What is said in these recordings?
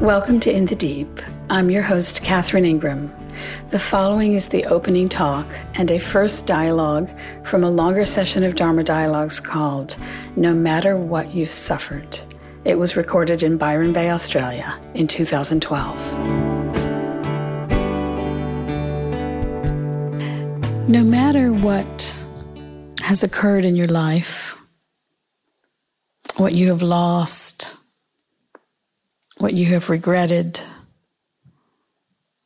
Welcome to In the Deep. I'm your host, Catherine Ingram. The following is the opening talk and a first dialogue from a longer session of Dharma Dialogues called No Matter What You've Suffered. It was recorded in Byron Bay, Australia in 2012. No matter what has occurred in your life, what you have lost, what you have regretted,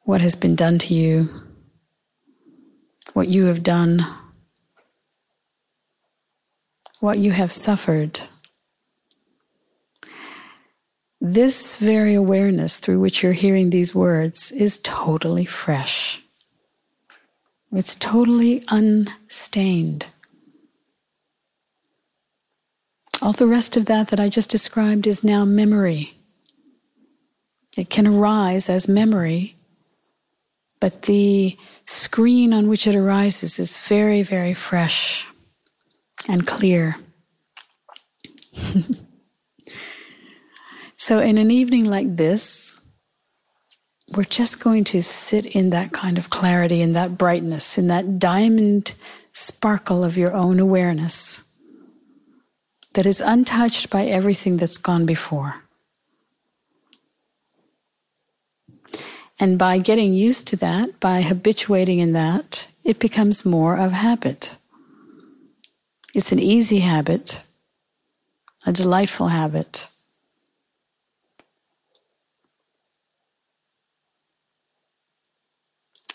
what has been done to you, what you have done, what you have suffered. This very awareness through which you're hearing these words is totally fresh. It's totally unstained. All the rest of that that I just described is now memory. It can arise as memory, but the screen on which it arises is very, very fresh and clear. so, in an evening like this, we're just going to sit in that kind of clarity, in that brightness, in that diamond sparkle of your own awareness that is untouched by everything that's gone before. And by getting used to that, by habituating in that, it becomes more of habit. It's an easy habit, a delightful habit.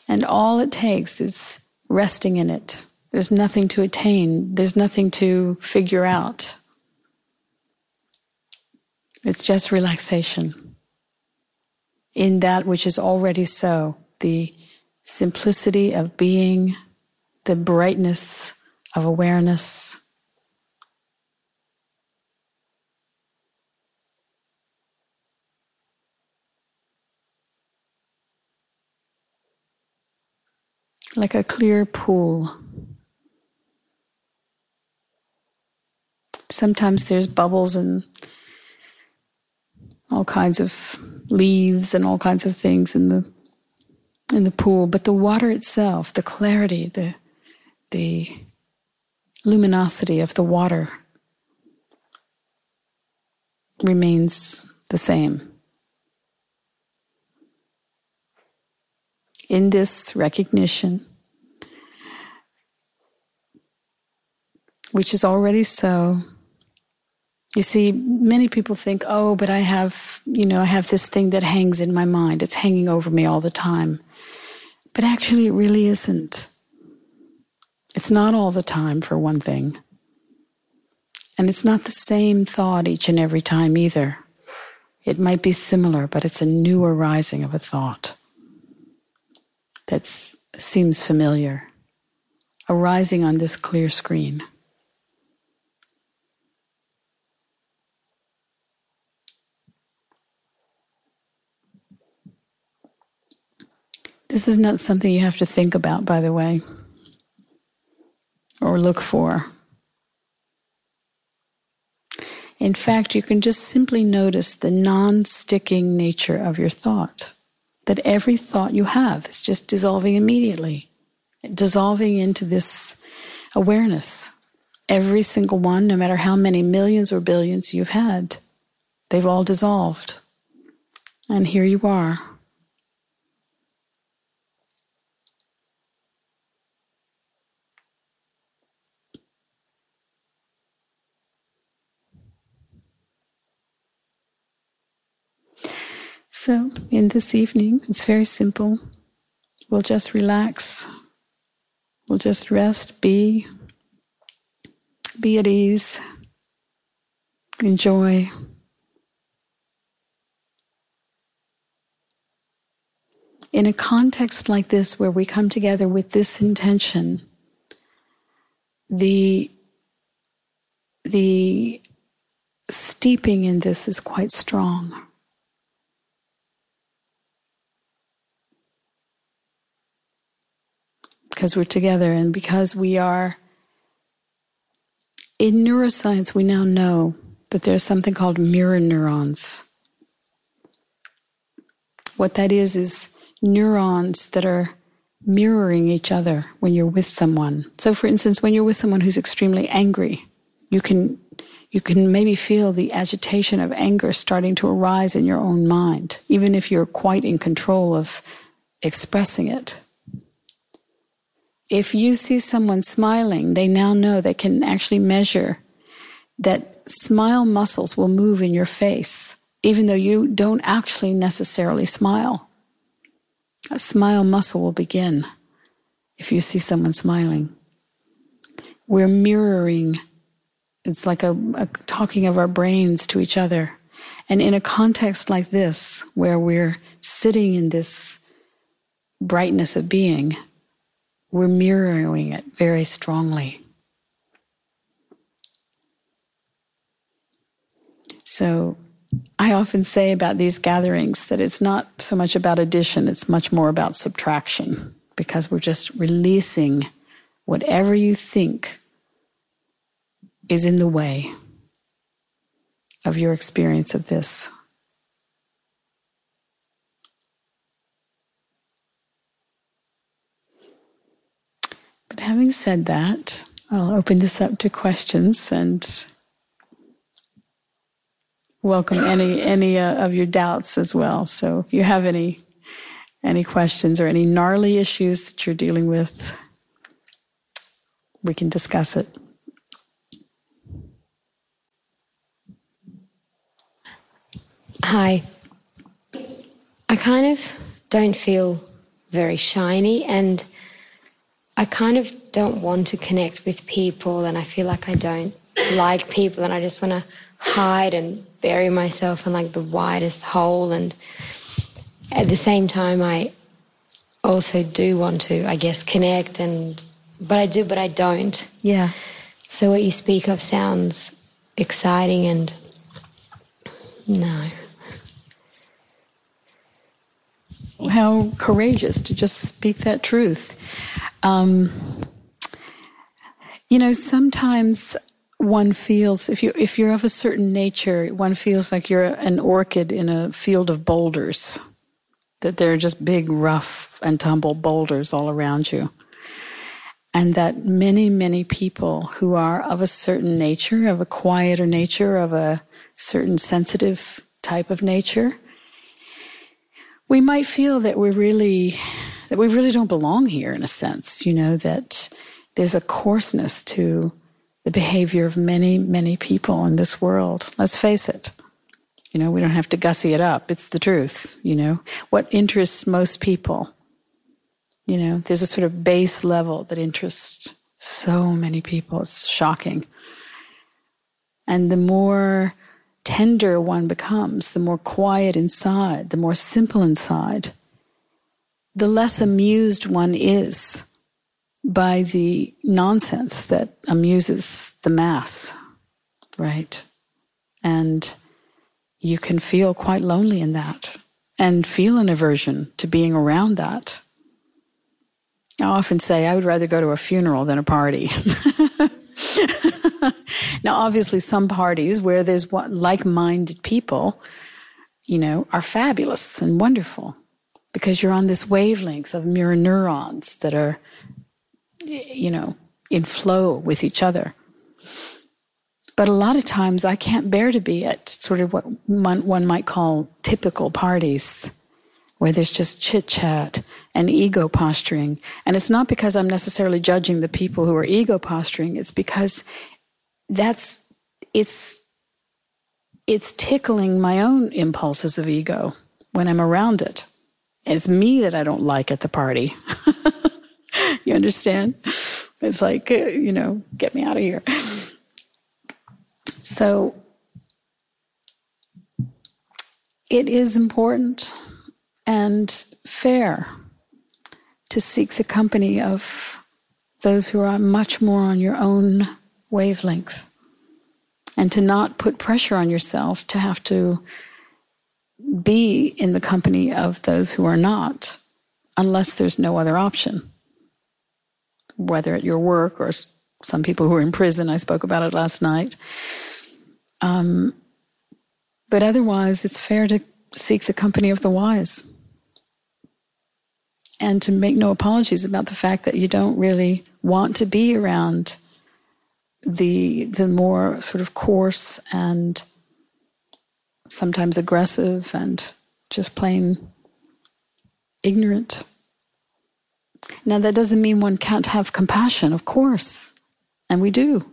And all it takes is resting in it. There's nothing to attain, there's nothing to figure out. It's just relaxation in that which is already so the simplicity of being, the brightness of awareness. Like a clear pool. Sometimes there's bubbles and all kinds of leaves and all kinds of things in the in the pool, but the water itself, the clarity, the the luminosity of the water remains the same. In this recognition, which is already so, you see, many people think, oh, but I have, you know, I have this thing that hangs in my mind. It's hanging over me all the time. But actually, it really isn't. It's not all the time, for one thing. And it's not the same thought each and every time either. It might be similar, but it's a new arising of a thought that seems familiar, arising on this clear screen. This is not something you have to think about, by the way, or look for. In fact, you can just simply notice the non sticking nature of your thought. That every thought you have is just dissolving immediately, dissolving into this awareness. Every single one, no matter how many millions or billions you've had, they've all dissolved. And here you are, This evening, it's very simple. We'll just relax. We'll just rest, be, be at ease, enjoy. In a context like this, where we come together with this intention, the, the steeping in this is quite strong. Because we're together and because we are. In neuroscience, we now know that there's something called mirror neurons. What that is, is neurons that are mirroring each other when you're with someone. So, for instance, when you're with someone who's extremely angry, you can you can maybe feel the agitation of anger starting to arise in your own mind, even if you're quite in control of expressing it. If you see someone smiling, they now know they can actually measure that smile muscles will move in your face, even though you don't actually necessarily smile. A smile muscle will begin if you see someone smiling. We're mirroring it's like a, a talking of our brains to each other. And in a context like this, where we're sitting in this brightness of being, we're mirroring it very strongly. So I often say about these gatherings that it's not so much about addition, it's much more about subtraction because we're just releasing whatever you think is in the way of your experience of this. Having said that, I'll open this up to questions and welcome any any uh, of your doubts as well. So if you have any any questions or any gnarly issues that you're dealing with, we can discuss it. Hi. I kind of don't feel very shiny and I kind of don't want to connect with people and I feel like I don't like people and I just want to hide and bury myself in like the widest hole and at the same time I also do want to I guess connect and but I do but I don't. Yeah. So what you speak of sounds exciting and no. how courageous to just speak that truth. Um, you know, sometimes one feels if you if you're of a certain nature, one feels like you're an orchid in a field of boulders. That there are just big, rough and tumble boulders all around you. And that many, many people who are of a certain nature, of a quieter nature, of a certain sensitive type of nature, we might feel that we really that we really don't belong here in a sense you know that there's a coarseness to the behavior of many many people in this world. Let's face it. You know we don't have to gussy it up. It's the truth you know. What interests most people you know there's a sort of base level that interests so many people. It's shocking. And the more tender one becomes, the more quiet inside, the more simple inside, the less amused one is by the nonsense that amuses the mass, right? And you can feel quite lonely in that and feel an aversion to being around that. I often say I would rather go to a funeral than a party. now, obviously, some parties where there's like minded people, you know, are fabulous and wonderful because you're on this wavelength of mirror neurons that are, you know, in flow with each other. But a lot of times I can't bear to be at sort of what one, might call typical parties where there's just chit chat and ego posturing. And it's not because I'm necessarily judging the people who are ego posturing, it's because that's it's it's tickling my own impulses of ego when I'm around it. It's me that I don't like at the party. you understand? It's like, uh, you know, get me out of here. So it is important and fair to seek the company of those who are much more on your own wavelength. And to not put pressure on yourself to have to be in the company of those who are not unless there's no other option. Whether at your work or some people who are in prison i spoke about it last night. Um, but otherwise it's fair to seek the company of the wise. And to make no apologies about the fact that you don't really want to be around the the more sort of coarse and sometimes aggressive and just plain ignorant. Now that doesn't mean one can't have compassion, of course, and we do.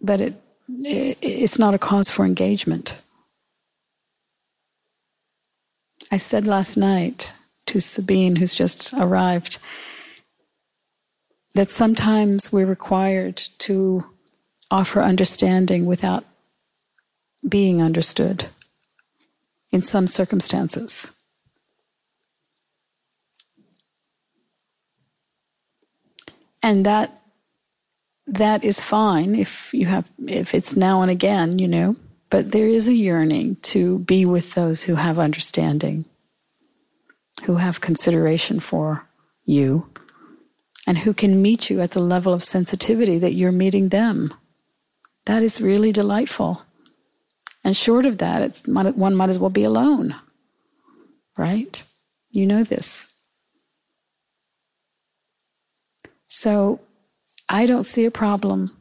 But it, it it's not a cause for engagement. I said last night to Sabine, who's just arrived, that sometimes we're required to offer understanding without being understood in some circumstances. And that that is fine if you have if it's now and again, you know, but there is a yearning to be with those who have understanding, who have consideration for you, and who can meet you at the level of sensitivity that you're meeting them. That is really delightful. And short of that, it's, one might as well be alone, right? You know this. So I don't see a problem.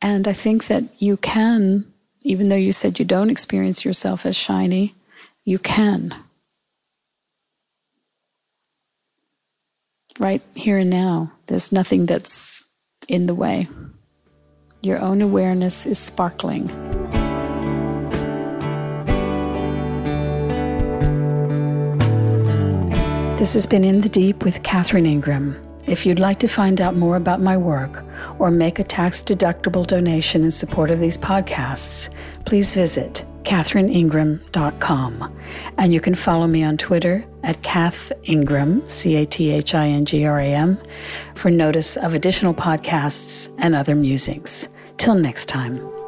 And I think that you can even though you said you don't experience yourself as shiny, you can. Right here and now, there's nothing that's in the way. Your own awareness is sparkling. This has been In the Deep with Catherine Ingram. If you'd like to find out more about my work or make a tax deductible donation in support of these podcasts, please visit catherineingram.com. And you can follow me on Twitter at Cath Ingram, C A T H I N G R A M, for notice of additional podcasts and other musings. Till next time.